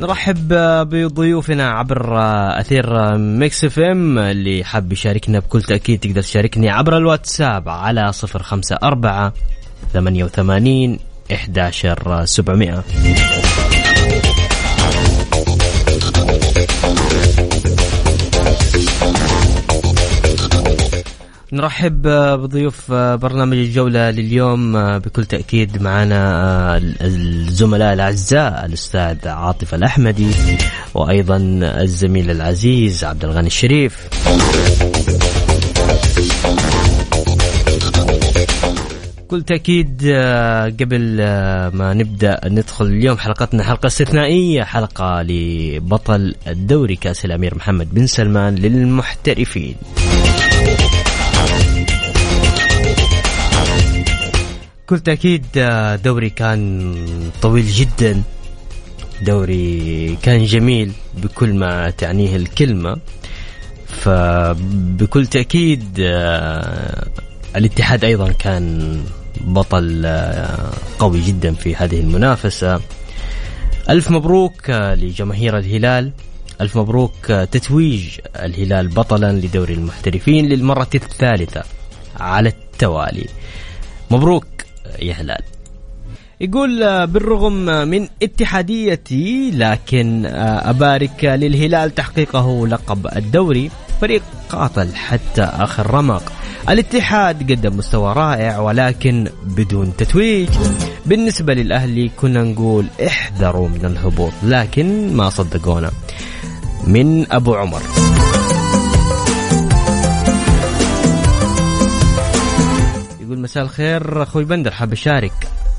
طيب. نرحب بضيوفنا عبر أثير Mix FM. اللي حاب يشاركنا بكل تأكيد تقدر تشاركني عبر الواتساب على 054 88 11700 نرحب بضيوف برنامج الجولة لليوم بكل تأكيد معنا الزملاء الأعزاء الأستاذ عاطف الأحمدي وأيضا الزميل العزيز عبد الغني الشريف. بكل تأكيد قبل ما نبدأ ندخل اليوم حلقتنا حلقة استثنائية حلقة لبطل الدوري كأس الأمير محمد بن سلمان للمحترفين. بكل تأكيد دوري كان طويل جدا. دوري كان جميل بكل ما تعنيه الكلمة. فبكل تأكيد الاتحاد أيضا كان بطل قوي جدا في هذه المنافسة. ألف مبروك لجماهير الهلال. ألف مبروك تتويج الهلال بطلا لدوري المحترفين للمرة الثالثة على التوالي. مبروك. يا هلال يقول بالرغم من اتحاديتي لكن أبارك للهلال تحقيقه لقب الدوري فريق قاتل حتى آخر رمق. الاتحاد قدم مستوى رائع ولكن بدون تتويج. بالنسبة للأهلي كنا نقول احذروا من الهبوط لكن ما صدقونا. من أبو عمر. مساء الخير أخوي بندر حاب أشارك.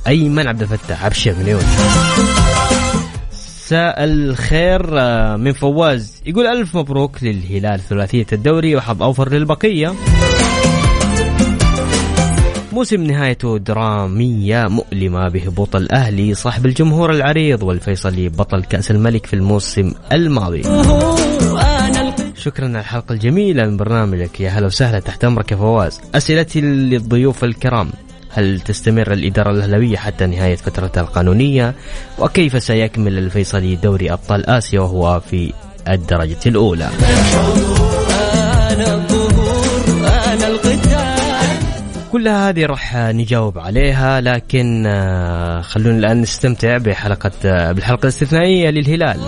أيمن عبد الفتاح ابشر مليون. مساء الخير من فواز. يقول ألف مبروك للهلال ثلاثية الدوري وحظ أوفر للبقية. موسم نهايته درامية مؤلمة بهبوط الأهلي صاحب الجمهور العريض والفيصلي بطل كأس الملك في الموسم الماضي. شكرا على الحلقة الجميلة من برنامجك. يا هلا وسهلا. تحت أمرك يا فواز. أسئلتي للضيوف الكرام. هل تستمر الإدارة الأهلوية حتى نهاية فترتها القانونية؟ وكيف سيكمل الفيصلي دوري أبطال آسيا وهو في الدرجة الأولى؟ كل هذه راح نجاوب عليها لكن خلونا الآن نستمتع بحلقة بالحلقة الاستثنائية للهلال.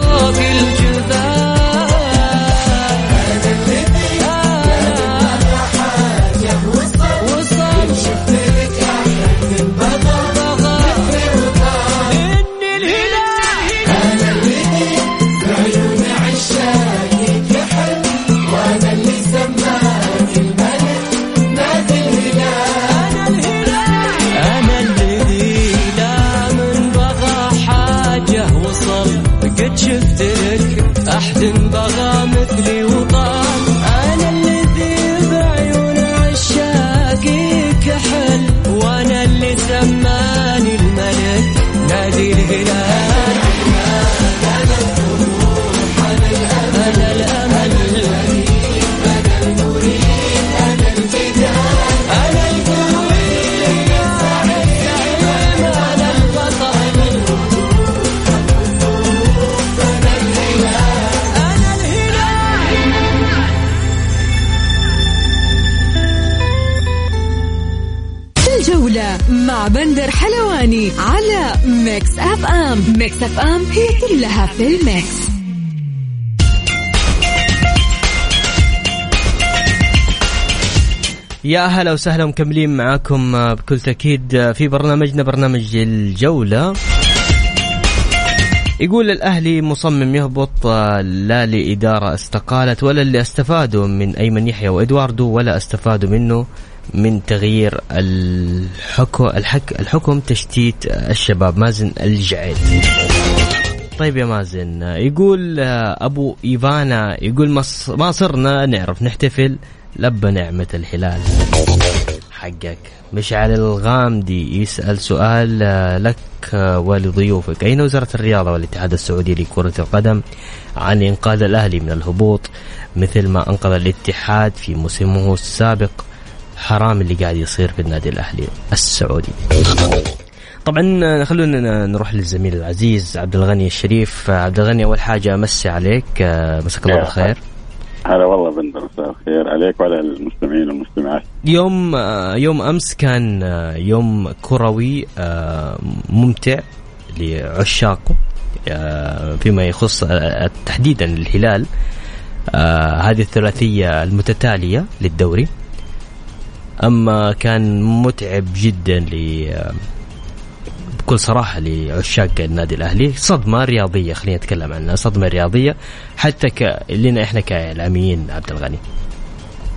FM هي كلها في ال mix. يا أهلا وسهلا مكملين معاكم بكل تأكيد في برنامجنا برنامج الجولة. يقول الأهلي مصمم يهبط لا لإدارة استقالت ولا اللي استفادوا من أيمن يحيى وإدواردو ولا استفادوا منه من تغيير الحكم الحك الحكم تشتيت الشباب. مازن الجعيد. طيب يا مازن يقول أبو إيفانا يقول ما صرنا نعرف نحتفل لبى نعمة الهلال. حقك. مشعل الغامدي يسأل سؤال لك ولضيوفك. أين وزارة الرياضة والاتحاد السعودي لكرة القدم عن إنقاذ الأهلي من الهبوط؟ مثل ما أنقذ الاتحاد في موسمه السابق حرام اللي قاعد يصير في النادي الأهلي السعودي. طبعا خلونا نروح للزميل العزيز عبد الغني الشريف. عبد الغني أول حاجة امسي عليك مساك الله بالخير. هلا والله بندر مساء الخير عليك وعلى المستمعين والمستمعات. يوم يوم أمس كان يوم كروي ممتع لعشاقه فيما يخص تحديدا الهلال. هذه الثلاثية المتتالية للدوري. أما كان متعب جدا بكل صراحة لعشاق النادي الأهلي. صدمة رياضية خلينا نتكلم عنها. صدمة رياضية حتى ك... لنا إحنا كإعلاميين عبد الغني.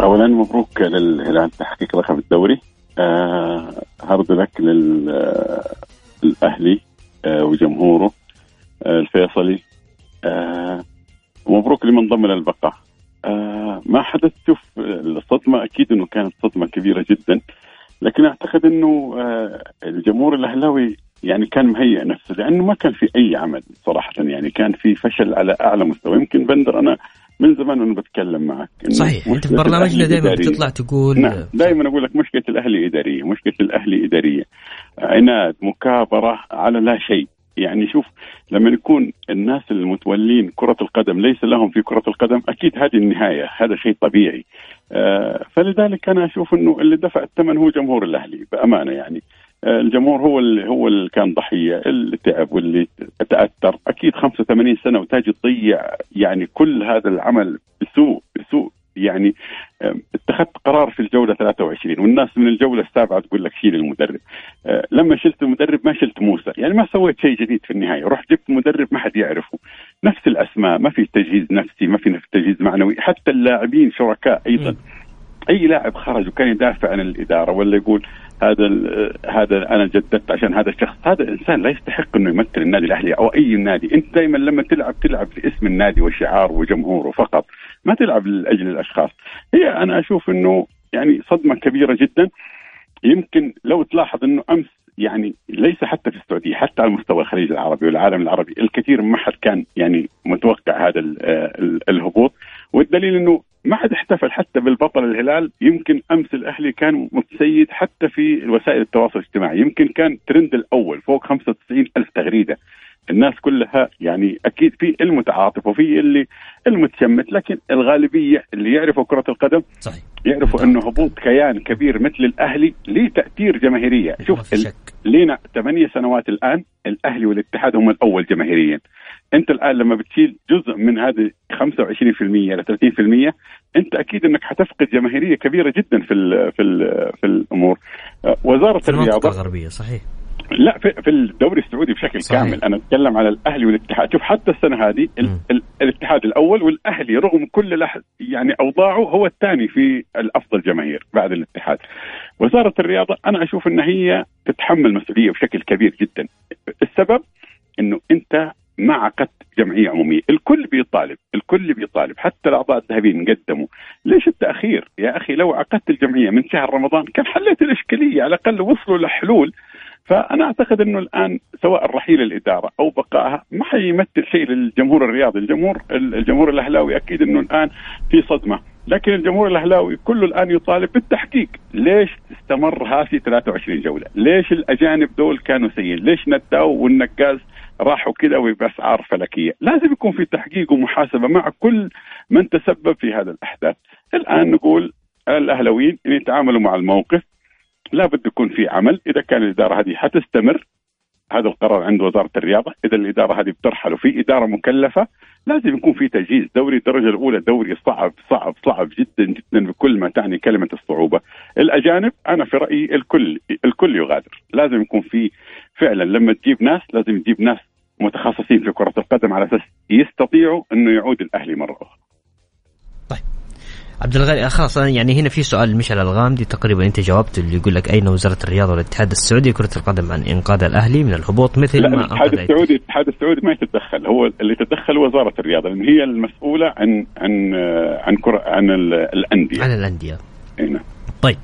اولا مبروك للهلال تحقيق لقب الدوري. آه هارد لك للأهلي آه وجمهوره آه الفيصلي. آه ومبروك لمن ضمن البقاء آه ما حدث؟ شوف الصدمة أكيد إنه كانت صدمة كبيرة جدا. لكن أعتقد إنه آه الجمهور الأهلاوي يعني كان مهيئ نفسه لأنه ما كان في أي عمل صراحة يعني كان في فشل على أعلى مستوى. يمكن بندر أنا من زمان وأنا بتكلم معك صحيح أنت في برنامجنا دائما بتطلع تقول نعم دائما أقول لك مشكلة الأهلي إدارية مشكلة الأهلي إدارية. عناد مكابرة على لا شيء. يعني شوف لما يكون الناس المتولين كرة القدم ليس لهم في كرة القدم أكيد هذه النهاية هذا شيء طبيعي. آه فلذلك أنا أشوف أنه اللي دفع الثمن هو جمهور الأهلي بأمانة يعني. الجمهور هو اللي هو اللي كان ضحية. اللي تعب واللي تأثر. أكيد 85 سنة وتاجي تضيع يعني كل هذا العمل بسوء بسوء. يعني اتخذت قرار في الجولة 23 والناس من الجولة السابعة تقول لك شيل المدرب. لما شلت المدرب ما شلت موسى. يعني ما سويت شيء جديد في النهاية. رحت جبت مدرب ما حد يعرفه. نفس الأسماء ما في تجهيز نفسي ما في تجهيز معنوي. حتى اللاعبين شركاء أيضا. أي لاعب خرج وكان يدافع عن الإدارة ولا يقول هذا هذا أنا جددت عشان هذا الشخص. هذا انسان لا يستحق إنه يمثل النادي الأهلي أو أي نادي. أنت دائما لما تلعب تلعب لاسم النادي وشعار وجمهوره فقط. ما تلعب لأجل الأشخاص. هي أنا أشوف إنه يعني صدمة كبيرة جدا. يمكن لو تلاحظ إنه أمس يعني ليس حتى في السعودية حتى على مستوى الخليج العربي والعالم العربي الكثير ما حد كان يعني متوقع هذا الهبوط. والدليل إنه ما حد احتفل حتى بالبطل الهلال. يمكن أمس الأهلي كان متسيد حتى في وسائل التواصل الاجتماعي. يمكن كان ترند الأول فوق 95 ألف تغريدة. الناس كلها يعني أكيد في المتعاطف وفي اللي المتشمت لكن الغالبية اللي يعرفوا كرة القدم صحيح. يعرفوا أنه هبوط كيان كبير مثل الأهلي ليه تاثير جماهيريه شوف لينا ثمانية سنوات الآن الأهلي والاتحاد هم الأول جماهيريا. أنت الآن لما بتشيل جزء من هذه 25% ل 30% أنت أكيد أنك حتفقد جماهيرية كبيرة جدا في ال في ال في الأمور. وزارة في الرياضه الغربية صحيح. لا في, في الدوري السعودي بشكل صحيح. كامل. أنا أتكلم على الأهلي والاتحاد. شوف حتى السنة هذه ال ال الاتحاد الأول والأهلي رغم كل يعني أوضاعه هو الثاني في الأفضل جماهير بعد الاتحاد. وزارة الرياضة أنا أشوف إن هي تتحمل مسؤولية بشكل كبير جدا. السبب إنه أنت ما عقدت جمعية عمومية، الكل بيطالب، الكل بيطالب، حتى الأعضاء الذهبيين قدموا، ليش التأخير؟ يا أخي لو عقدت الجمعية من شهر رمضان كان حليت الإشكالية، على الأقل وصلوا لحلول، فأنا أعتقد إنه الآن سواء رحيل الإدارة أو بقائها ما حيمثل شيء للجمهور الرياضي، الجمهور الجمهور الأهلاوي أكيد إنه الآن في صدمة، لكن الجمهور الأهلاوي كله الآن يطالب بالتحقيق، ليش استمر هاسي 23 جولة؟ ليش الأجانب دول كانوا سيئين؟ ليش نداو والنقاز راحوا كده وباسعار فلكيه، لازم يكون في تحقيق ومحاسبة مع كل من تسبب في هذا الأحداث. الآن نقول الاهلاويين يتعاملوا مع الموقف لابد يكون في عمل، إذا كان الإدارة هذه حتستمر هذا القرار عند وزارة الرياضة. إذا الإدارة هذه بترحل وفي إدارة مكلفة لازم يكون في تجهيز دوري. الدرجة الأولى دوري صعب صعب صعب جدا جدا بكل ما تعني كلمة الصعوبة. الأجانب أنا في رأيي الكل الكل يغادر. لازم يكون في فعلا لما تجيب ناس لازم تجيب ناس متخصصين في كرة القدم على أساس يستطيعوا إنه يعود الأهلي مرة أخرى. عبد الغني خلاص يعني هنا في سؤال مشعل الغامدي. تقريبا أنت جاوبت اللي يقول لك أين وزارة الرياضة والاتحاد السعودي لكرة القدم عن إنقاذ الأهلي من الهبوط مثل لا ما الاتحاد السعودي الاتحاد السعودي ما يتدخل. هو اللي تدخل وزارة الرياضة لأن هي المسؤولة عن عن عن كرة عن الأندية. عن الأندية. نعم. طيب.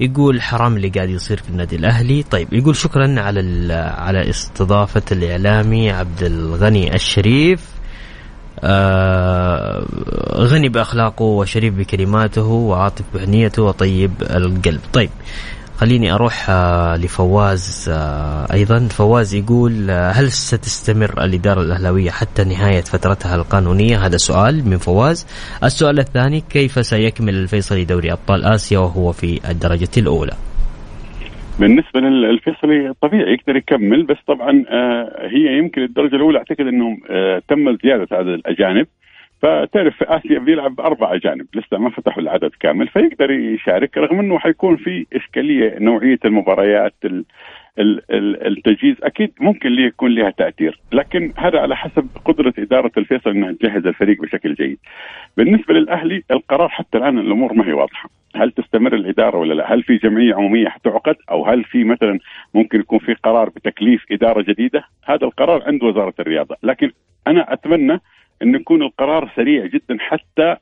يقول حرام اللي قاعد يصير في النادي الأهلي. طيب يقول شكرا على على استضافة الإعلامي عبد الغني الشريف. آه غني بأخلاقه وشريف بكلماته وعاطف بحنيته وطيب القلب. طيب خليني أروح آه لفواز آه أيضا. فواز يقول آه هل ستستمر الإدارة الأهلاوية حتى نهاية فترتها القانونية؟ هذا سؤال من فواز. السؤال الثاني كيف سيكمل الفيصلي دوري أبطال آسيا وهو في الدرجة الأولى؟ بالنسبة للفيصلي طبيعي يقدر يكمل بس طبعا هي يمكن الدرجة الأولى أعتقد انهم تم زيادة عدد الأجانب. فتعرف في آسيا بيلعب أربع أجانب لسه ما فتحوا العدد كامل فيقدر يشارك رغم إنه حيكون في إشكالية نوعية المباريات التجهيز أكيد ممكن ليه يكون لها تأثير لكن هذا على حسب قدرة إدارة الفيصل إنها تجهز الفريق بشكل جيد بالنسبة للأهلي القرار حتى الآن الأمور ما هي واضحة هل تستمر الإدارة ولا لا؟ هل في جمعية عمومية حتعقد أو هل في مثلا ممكن يكون في قرار بتكليف إدارة جديدة؟ هذا القرار عند وزارة الرياضة، لكن أنا أتمنى أن يكون القرار سريع جدا حتى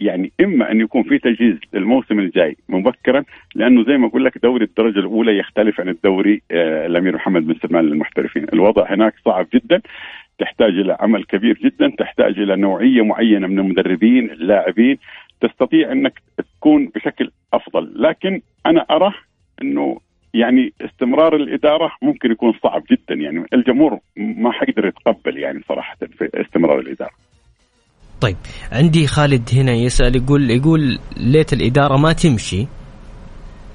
يعني إما أن يكون في تجهيز للموسم الجاي مبكرا لأنه زي ما أقول لك دوري الدرجة الأولى يختلف عن الدوري آه الأمير محمد بن سلمان للمحترفين، الوضع هناك صعب جدا تحتاج إلى عمل كبير جدا، تحتاج إلى نوعية معينة من المدربين، اللاعبين، تستطيع أنك تكون بشكل أفضل، لكن أنا ارى أنه يعني استمرار الإدارة ممكن يكون صعب جدا يعني الجمهور ما حيقدر يتقبل يعني صراحة في استمرار الإدارة. طيب عندي خالد هنا يسأل يقول يقول ليت الإدارة ما تمشي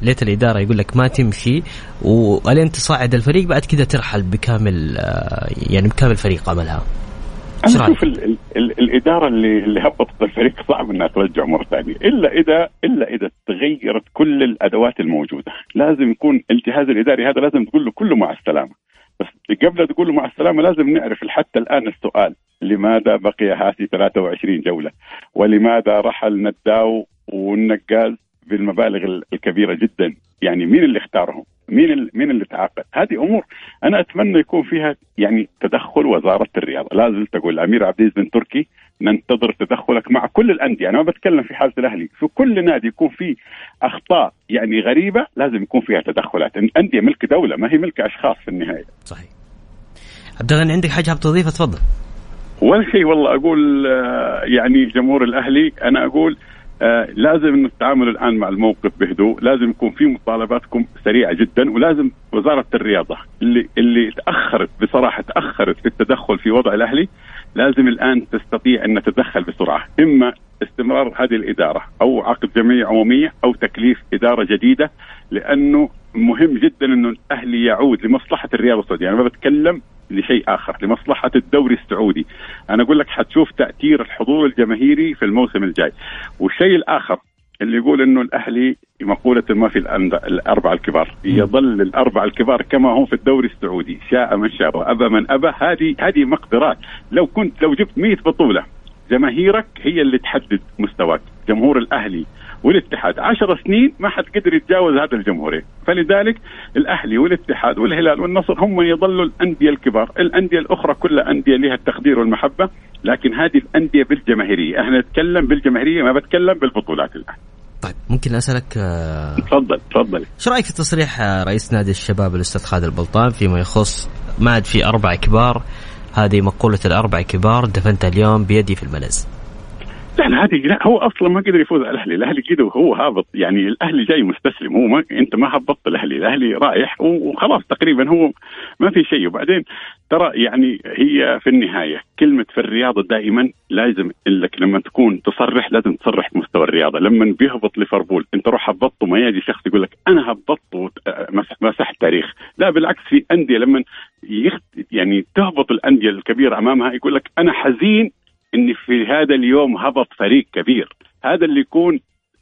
ليت الإدارة يقول لك ما تمشي ولين تصعد الفريق بعد كذا ترحل بكامل يعني بكامل فريق عملها. أنا أشوف ال ال ال الإدارة اللي اللي هبطت الفريق صعب إنها ترجع مرة ثانية. إلا إذا إلا إذا تغيرت كل الأدوات الموجودة. لازم يكون الجهاز الإداري هذا لازم تقول له كله مع السلامة. بس قبل تقول له مع السلامة لازم نعرف حتى الآن السؤال. لماذا بقي هاسي 23 جولة؟ ولماذا رحل نداو والنقاز بالمبالغ الكبيرة جدا؟ يعني مين اللي اختارهم؟ مين مين اللي تعاقد؟ هذه أمور أنا أتمنى يكون فيها يعني تدخل وزارة الرياضة. لا زلت أقول الامير عبد العزيز بن تركي ننتظر تدخلك مع كل الأندية. أنا ما بتكلم في حالة الأهلي في كل نادي يكون في أخطاء يعني غريبة لازم يكون فيها تدخلات. الانديه ملك دولة ما هي ملك أشخاص في النهاية. صحيح. عبد الغني عندك حاجة تضيفها؟ تفضل. ولا شيء والله. أقول يعني جمهور الأهلي أنا أقول آه لازم التعامل الآن مع الموقف بهدوء، لازم يكون في مطالباتكم سريعة جدا ولازم وزارة الرياضة اللي اللي تأخرت بصراحة تأخرت في التدخل في وضع الأهلي لازم الآن تستطيع أن تتدخل بسرعة، إما استمرار هذه الإدارة أو عقد جمعيه عمومية أو تكليف إدارة جديدة لأنه مهم جدا إنه الأهلي يعود لمصلحة الرياضه السعوديه، أنا ما بتكلم لشيء آخر لمصلحة الدوري السعودي. أنا أقول لك حتشوف تأثير الحضور الجماهيري في الموسم الجاي. والشيء الآخر اللي يقول إنه الأهلي مقولة ما في الأربعة الكبار. يظل الأربعة الكبار كما هم في الدوري السعودي. شاء من شاء وابى من أبى. هذه هذه مقدرات. لو كنت لو جبت 100 بطولة جماهيرك هي اللي تحدد مستواك. جمهور الأهلي والاتحاد. عشر سنين ما حد قدر يتجاوز هذا الجمهورين فلذلك الأهلي والاتحاد والهلال والنصر هم من يظلوا الأندية الكبار. الأندية الأخرى كلها أندية لها التقدير والمحبة لكن هذه الأندية بالجماهيرية. إحنا نتكلم بالجماهيرية ما بتكلم بالبطولات الآن. طيب ممكن أسألك تفضل تفضل. إيش رأيك في تصريح رئيس نادي الشباب الأستاذ خالد البلطان فيما يخص ما عاد في أربع كبار؟ هذه مقولة الأربع كبار دفنتها اليوم بيدي في الملز. لا هذه لا هو أصلا ما قدر يفوز على الأهلي، الأهلي كده وهو هابط يعني الأهلي جاي مستسلم. هو ما أنت ما هبطت الأهلي، الأهلي رايح وخلاص تقريبا هو ما في شيء. وبعدين ترى يعني هي في النهاية كلمة في الرياضة دائما لازم انك لما تكون تصرح لازم تصرح بمستوى الرياضة، لما بيهبط ليفربول أنت روح هبطته ما يجي شخص يقول لك أنا هبطت مسحت تاريخ، لا بالعكس في أندية لما يعني تهبط الأندية الكبيرة أمامها يقول لك أنا حزين إن في هذا اليوم هبط فريق كبير. هذا اللي يكون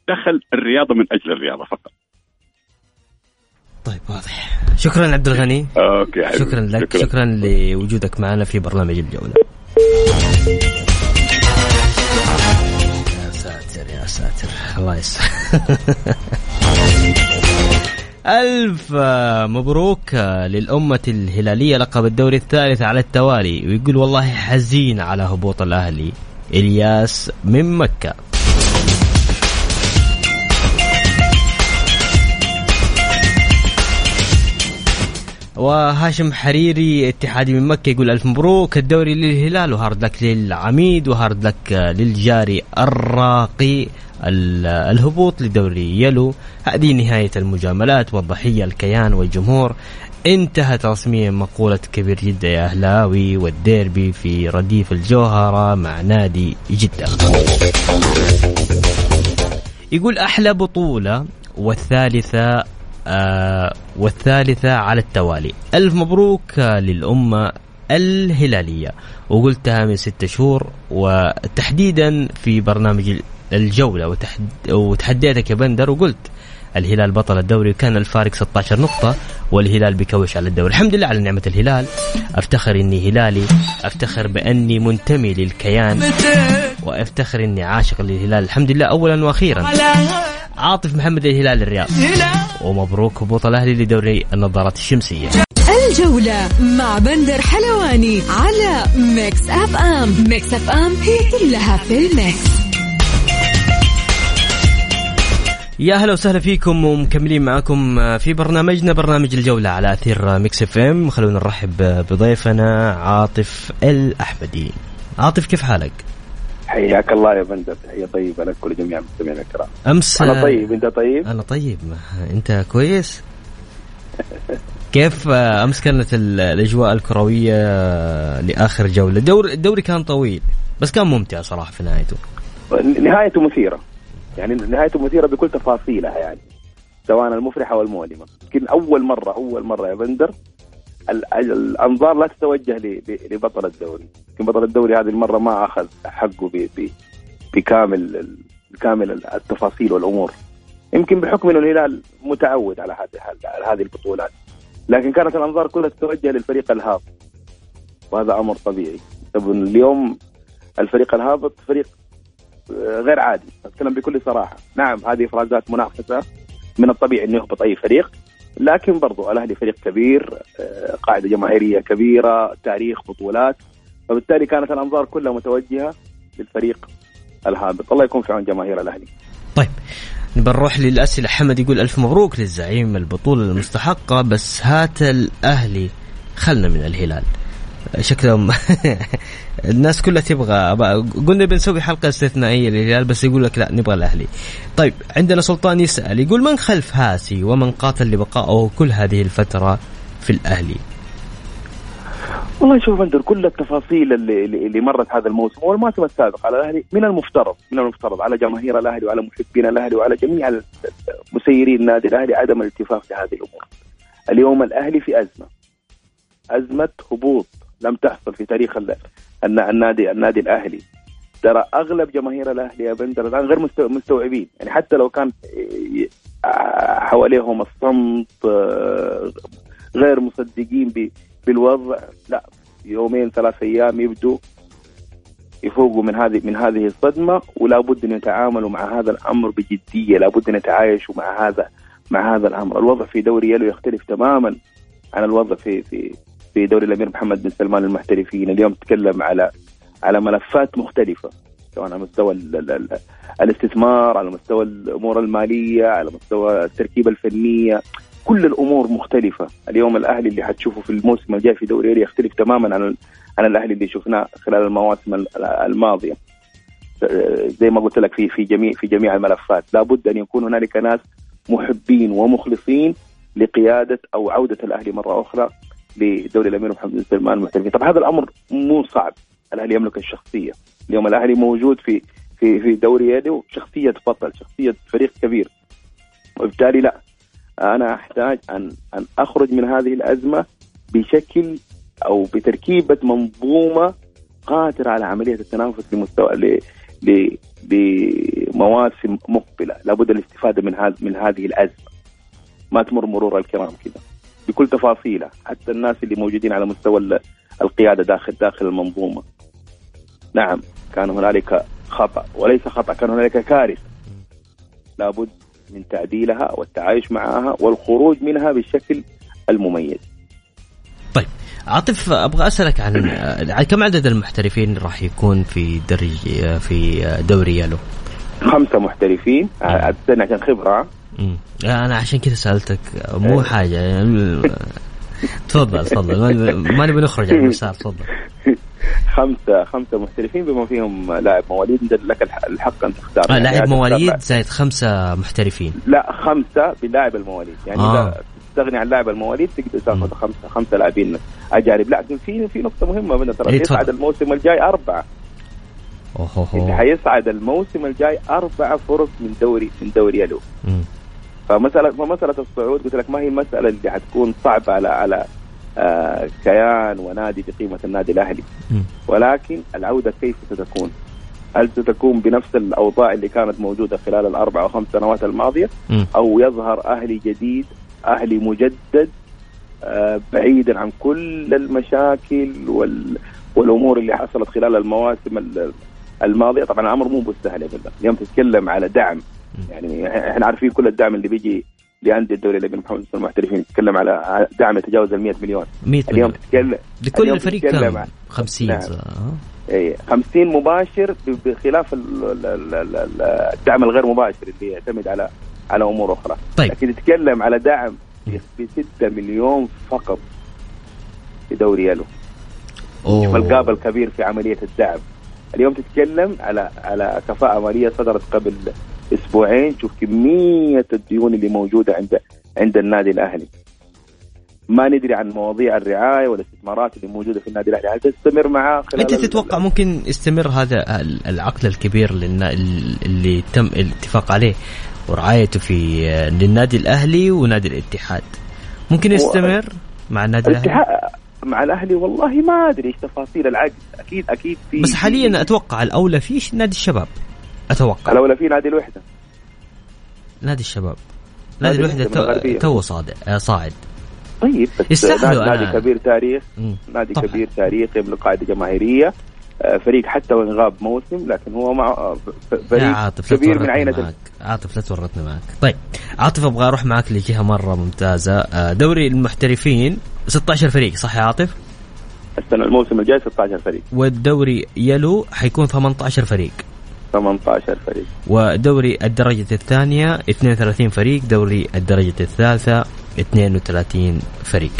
دخل الرياضة من أجل الرياضة فقط. طيب واضح. شكرا عبد الغني. أوكي حبيبي. شكرا لك. شكرا, شكرا لوجودك معنا في برنامج الجولة. يا ساتر يا ساتر. الله يسر ألف مبروك للأمة الهلالية لقب الدوري الثالث على التوالي ويقول والله حزين على هبوط الأهلي إلياس من مكة. وهاشم حريري اتحادي من مكة يقول ألف مبروك الدوري للهلال و hard luck للعميد و hard luck للجار الراقي الهبوط لدوري Yelo. هذه نهاية المجاملات والضحية الكيان والجمهور. انتهت رسميا مقولة كبير جدة يا أهلاوي والديربي في رديف الجوهرة مع نادي جدة. يقول أحلى بطولة والثالثة آه والثالثة على التوالي. ألف مبروك للأمة الهلالية. وقلتها من ستة شهور وتحديدا في برنامج الجولة وتحد وتحديتك يا بندر وقلت الهلال بطل الدوري وكان الفارق 16 نقطة والهلال بيكوش على الدوري. الحمد لله على نعمة الهلال. أفتخر إني هلالي أفتخر بأني منتمي للكيان وأفتخر إني عاشق للهلال. الحمد لله أولا وأخيرا. عاطف محمد الهلال الرياض. ومبروك هبوط الأهلي لدوري النظارات الشمسية. الجولة مع بندر حلواني على Mix FM Mix FM هي كلها في ال mix. يا هلا وسهلا فيكم ومكملين معكم في برنامجنا برنامج الجولة على أثير Mix FM خلونا نرحب بضيفنا عاطف الأحمدي. عاطف كيف حالك؟ حياك الله يا بندر تحية طيبة لك ولجميع المستمعين الكرام. أمس أنا طيب أنت طيب؟ أنا طيب. أنت كويس؟ كيف أمس كانت الأجواء الكروية لآخر جولة؟ الدوري, الدوري كان طويل بس كان ممتع صراحة في نهايته. نهايته مثيرة. يعني نهايته مثيرة بكل تفاصيلها يعني سواء المفرحة والمؤلمة. يمكن أول مرة أول مرة يا بندر الأنظار لا تتوجه لبطل الدوري. يمكن بطل الدوري هذه المرة ما أخذ حقه بكامل بكامل التفاصيل والأمور. يمكن بحكم إنه الهلال متعود على هذه هذه البطولات. لكن كانت الأنظار كلها تتوجه للفريق الهابط. وهذا أمر طبيعي. اليوم الفريق الهابط فريق غير عادي. أتكلم بكل صراحة. نعم هذه إفرازات منافسة. من الطبيعي إنه يهبط أي فريق. لكن برضو الاهلي فريق كبير آه، قاعدة جماهيرية كبيرة تاريخ بطولات. فبالتالي كانت الأنظار كلها متوجهة للفريق الهابط. الله يكون في عون جماهير الأهلي. طيب بنروح للأسئلة. حمد يقول ألف مبروك للزعيم البطولة المستحقة بس هات الأهلي خلنا من الهلال. شكلهم الناس كلها تبغى قلنا بنسوي حلقة استثنائية للهلال بس يقول لك لا نبغى الأهلي. طيب عندنا سلطان يسأل يقول من خلف هاسي ومن قاتل لبقائه كل هذه الفترة في الأهلي؟ والله شوف انت كل التفاصيل اللي اللي مرت هذا الموسم والموسم السابق على الأهلي من المفترض من المفترض على جماهير الأهلي وعلى محبين الأهلي وعلى جميع مسيرين النادي الأهلي عدم الالتفاف لهذه الأمور. اليوم الأهلي في أزمة. أزمة هبوط لم تحصل في تاريخ النادي النادي الأهلي. ترى أغلب جماهير الأهلي يا بندر الآن غير مستوعبين. يعني حتى لو كان حواليهم الصمت غير مصدقين بالوضع لا يومين ثلاث أيام يبدوا يفوقوا من هذه من هذه الصدمة ولا بد أن يتعاملوا مع هذا الأمر بجدية لا بد أن يتعايشوا مع هذا مع هذا الأمر. الوضع في دوري يلو يختلف تماما عن الوضع في في في دوري الأمير محمد بن سلمان المحترفين. اليوم تتكلم على على ملفات مختلفة. سواء على مستوى ال ال ال الاستثمار على مستوى الأمور المالية على مستوى التركيبة الفنية. كل الأمور مختلفة. اليوم الأهلي اللي حتشوفه في الموسم الجاي في دوري يختلف تماما عن عن الأهلي اللي شفناه خلال المواسم الماضية. زي ما قلت لك في في جميع في جميع الملفات. لابد أن يكون هنالك ناس محبين ومخلصين لقيادة أو عودة الأهلي مرة أخرى. لدوري الأمير محمد بن سلمان المحترفين. طب هذا الأمر مو صعب. الأهلي يملك الشخصية. اليوم الأهلي موجود في في في دوري يده شخصيه بطل شخصية فريق كبير. وبالتالي لا. أنا أحتاج أن أن أخرج من هذه الأزمة بشكل أو بتركيبة منظومة قادرة على عملية التنافس لمستوى لمواسم مقبلة، لابد الاستفادة من هذا من هذه الأزمة. ما تمر مرور الكرام كذا بكل تفاصيلها، حتى الناس اللي موجودين على مستوى ال- القيادة داخل داخل المنظومة. نعم كان هنالك خطأ وليس خطأ كان هنالك كارثة. لابد من تعديلها والتعايش معها والخروج منها بالشكل المميز. طيب عاطف أبغى أسألك عن كم عدد المحترفين راح يكون في درج في دوري يالو؟ خمسة محترفين عددنا عشان خبرة. أنا عشان كذا سألتك. مو حاجة يعني تفضل تفضل. ما- نبي نخرج عن المسار تفضل. خمسة خمسة محترفين بما فيهم لاعب مواليد. انت لك الح- الحق أن تختار. آه يعني لاعب مواليد. زائد خمسة محترفين. لا خمسة بلاعب المواليد. يعني آه. تستغني عن لاعب المواليد تقدر تاخذ خمسة خمسة لاعبين أجانب. لكن في في نقطة مهمة من ترى إيه، يصعد تفضل. الموسم الجاي أربعة. اوه اللي حيصعد الموسم الجاي أربعة فرق من دوري من دوري يلو. مم. فمسألة فمسألة الصعود قلت لك ما هي المسألة اللي حتكون صعبة على على آه كيان ونادي بقيمة النادي الأهلي مم. ولكن العودة كيف ستكون؟ هل ستكون بنفس الأوضاع اللي كانت موجودة خلال الأربع أو خمس سنوات الماضية مم. أو يظهر أهلي جديد أهلي مجدد آه بعيدا عن كل المشاكل وال والأمور اللي حصلت خلال المواسم ال- الماضية طبعا الأمر مو بالسهل يا اليوم تتكلم على دعم يعني إحنا عارفين كل الدعم اللي بيجي لأندية الدوري الامير محمد المحترفين تتكلم على دعم يتجاوز ال 100 مليون 100 اليوم مليون تتكلم لكل اليوم الفريق كم؟ عن- 50 نعم. اي 50 مباشر بخلاف ال- ال- ال- ال- ال- الدعم الغير مباشر اللي يعتمد على على أمور أخرى طيب. لكن تتكلم على دعم ب 6 مليون فقط في دوري يلو أوه. والقاب الكبير في عملية الدعم اليوم تتكلم على على كفاءة مالية صدرت قبل أسبوعين. شوف كمية الديون اللي موجودة عند عند النادي الأهلي. ما ندري عن مواضيع الرعاية والاستثمارات اللي موجودة في النادي الأهلي. هل تستمر معاه خلال أنت ال- تتوقع ممكن يستمر هذا ال- العقد الكبير للنا- اللي تم الاتفاق عليه ورعايته في للنادي الأهلي ونادي الاتحاد؟ ممكن يستمر مع النادي الأهلي؟ مع الأهلي والله ما أدري إيش تفاصيل. العقد أكيد أكيد في بس حاليا أتوقع الأولى فيه نادي الشباب. أتوقع. الاولى في نادي الوحدة؟ نادي الشباب. نادي نادي الوحدة تو-. تو صاعد آه، صاعد. طيب بس نادي, نادي كبير تاريخ. مم. نادي طبعاً. كبير تاريخي يملك قاعدة جماهيرية. آه، فريق حتى وان غاب موسم لكن هو مع آه، فريق عاطف كبير من عينة معك عاطف لا تورطني معك طيب عاطف أبغى أروح معك لجهة مرة ممتازة. دوري المحترفين 16 فريق صح يا عاطف؟ السنة الموسم الجاي 16 فريق. والدوري يلو حيكون 18 فريق. 18 فريق. ودوري الدرجة الثانية 32 فريق دوري الدرجة الثالثة 32 فريق.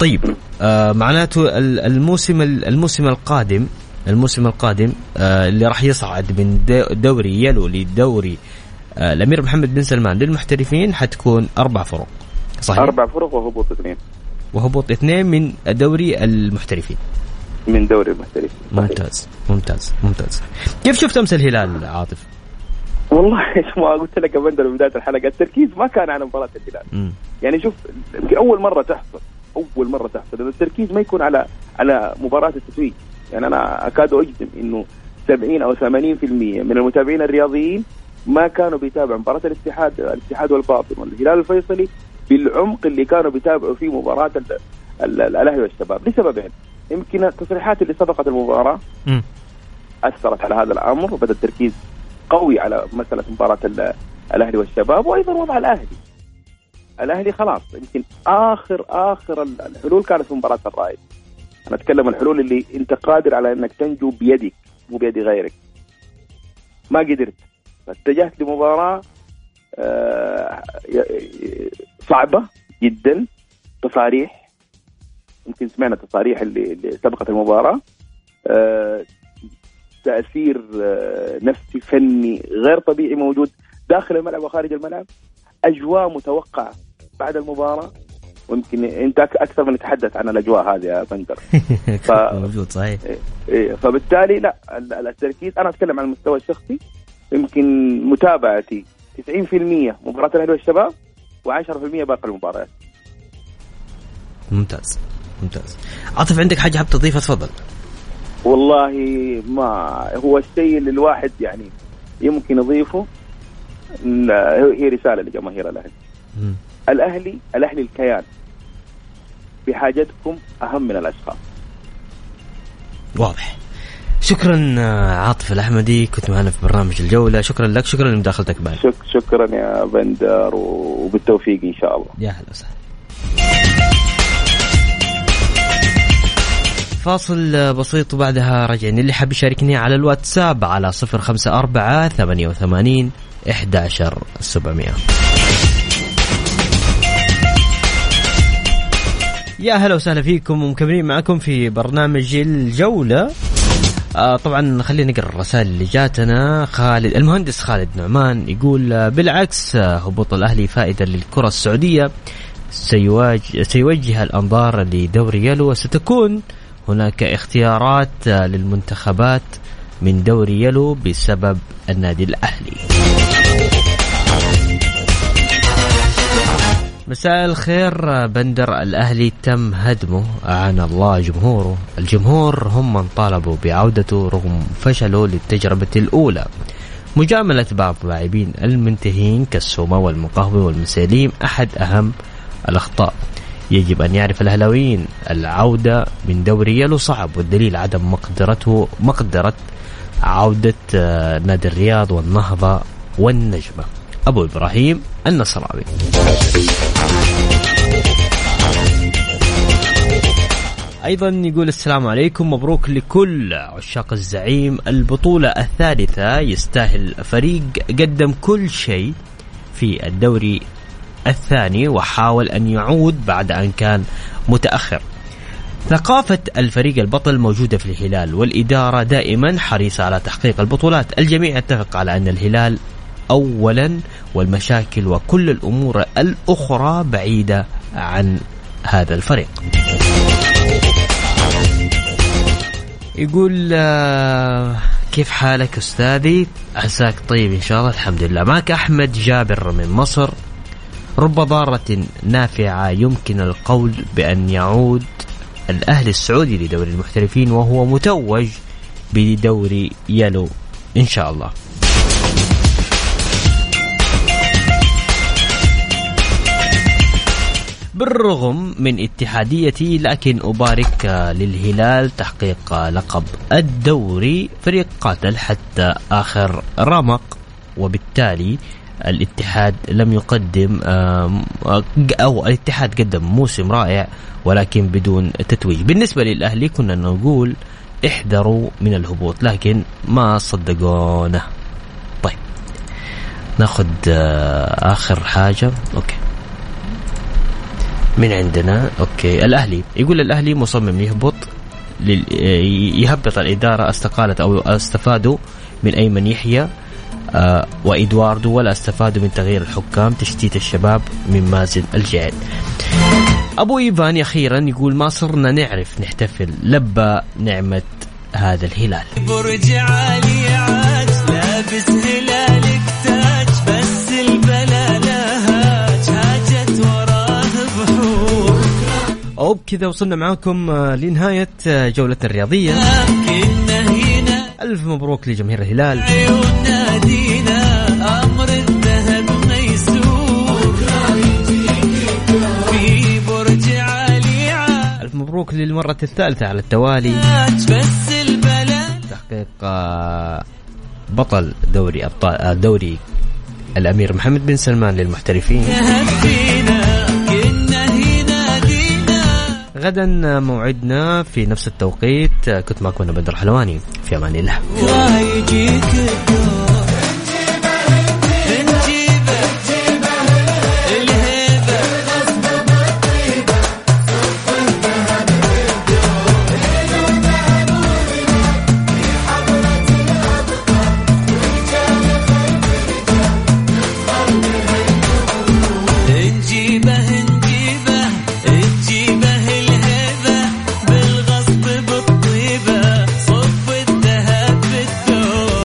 طيب آه معناته ال- الموسم ال- الموسم القادم الموسم القادم آه اللي راح يصعد من دو- دوري يلو لدوري آه الأمير محمد بن سلمان للمحترفين حتكون أربع فرق صحيح؟ أربع فرق وهبوط اثنين. وهبوط اثنين من دوري المحترفين. من دوري المحترفين صحيح. ممتاز ممتاز ممتاز. كيف شفت أمس الهلال عاطف؟ والله ما قلت لك من بداية الحلقة التركيز ما كان على مباراة الهلال. مم. يعني شوف اول مرة تحصل أول مرة تحصل إنه التركيز ما يكون على على مباراة التتويج. يعني أنا أكاد أجزم إنه 70 أو 80% من المتابعين الرياضيين ما كانوا بيتابعوا مباراة الاتحاد الاتحاد والباطن. والهلال الفيصلي بالعمق اللي كانوا بيتابعوا فيه مباراة ال- ال- الأهلي والشباب. لسببين. يمكن التصريحات اللي سبقت المباراة. أثرت على هذا الأمر وبدأ التركيز قوي على مسألة مباراة ال- الأهلي والشباب وأيضا وضع الأهلي. الأهلي خلاص يمكن اخر آخر ال- الحلول كانت في مباراة الرائد. أنا أتكلم الحلول اللي أنت قادر على أنك تنجو بيدك مو بيد غيرك. ما قدرت. فاتجهت لمباراة آه، صعبة جدا تصاريح يمكن سمعنا التصاريح اللي, اللي سبقت المباراة. آه، تأثير آه، نفسي فني غير طبيعي موجود داخل الملعب وخارج الملعب. أجواء متوقعة بعد المباراة. ويمكن أنت أكثر من تتحدث عن الأجواء هذه يا بندر. ف- موجود صحيح. إيه، فبالتالي لا ال- ال- التركيز أنا أتكلم عن المستوى الشخصي. يمكن متابعتي 90% مباراة الاهلي والشباب و10% باقي المباريات. ممتاز. ممتاز. عاطف عندك حاجة حاب تضيفها؟ تفضل. والله ما هو الشيء اللي الواحد يعني يمكن يضيفه هي رسالة لجماهير الأهلي. الأهلي الأهلي الكيان بحاجتكم أهم من الأشخاص. واضح. شكرا عاطف الأحمدي كنت معنا في برنامج الجولة. شكرا لك شكرا لمداخلتك معنا شك شكرا يا بندر وبالتوفيق إن شاء الله. يا هلا وسهلا. فاصل بسيط وبعدها راجعين. اللي حاب يشاركني على الواتساب على صفر خمسة أربعة ثمانية وثمانين إحداشر سبعمية. يا هلا وسهلا فيكم ومكملين معكم في برنامج الجولة. آه طبعا خلينا نقرأ الرسائل اللي جاتنا. خالد المهندس خالد نعمان يقول آه، بالعكس آه، هبوط الأهلي فائده للكرة السعودية. سيواجه, سيوجه الأنظار لدوري يلو وستكون هناك اختيارات آه، للمنتخبات من دوري يلو بسبب النادي الأهلي. مساء الخير آه، بندر الأهلي تم هدمه أعان الله جمهوره. الجمهور هم من طالبوا بعودته رغم فشله للتجربة الأولى. مجاملة بعض اللاعبين المنتهين كالسومة والمقهوة والمساليم أحد أهم الأخطاء. يجب أن يعرف الأهلاويين العودة من دوري يلو صعب والدليل عدم مقدرته مقدرة عودة آه، نادي الرياض والنهضة والنجمة. أبو إبراهيم النصراوي. أيضا يقول السلام عليكم مبروك لكل عشاق الزعيم. البطولة الثالثة يستاهل فريق قدم كل شيء في الدوري الثاني وحاول أن يعود بعد أن كان متأخر. ثقافة الفريق البطل موجودة في الهلال والإدارة دائما حريصة على تحقيق البطولات. الجميع يتفق على أن الهلال أولا والمشاكل وكل الأمور الأخرى بعيدة عن هذا الفريق. يقول آه، كيف حالك أستاذي؟ عساك طيب إن شاء الله الحمد لله. معك أحمد جابر من مصر. رب ضارة نافعة يمكن القول بأن يعود الأهلي السعودي لدوري المحترفين وهو متوج بدوري يلو إن شاء الله. بالرغم من اتحاديتي لكن أبارك للهلال تحقيق لقب الدوري فريق قاتل حتى آخر رمق وبالتالي الاتحاد لم يقدم آه، أو الاتحاد قدم موسم رائع ولكن بدون تتويج. بالنسبة للأهلي كنا نقول احذروا من الهبوط لكن ما صدقونا. طيب ناخذ آه، آخر حاجة. okay. من عندنا okay. الأهلي يقول الأهلي مصمم يهبط لل... يهبط الإدارة استقالت أو استفادوا من أيمن يحيى. آه وإدواردو ولا استفادوا من تغيير الحكام تشتيت الشباب من مازن الجعد. أبو إيفان أخيرا يقول ما صرنا نعرف نحتفل لبى نعمة هذا الهلال. برج عالي عاج لابس هلالك تاج بس البلا لهاج هاجت وراه بحور. وبكذا وصلنا معاكم آه، لنهاية آه، جولتنا هنا ألف مبروك لجماهير الهلال. ألف مبروك للمرة الثالثة على التوالي. تحقيق آه، بطل دوري أبطال آه، دوري الأمير محمد بن سلمان للمحترفين. غدا موعدنا في نفس التوقيت. كنت معكم أنا بدر حلواني. في أمان الله.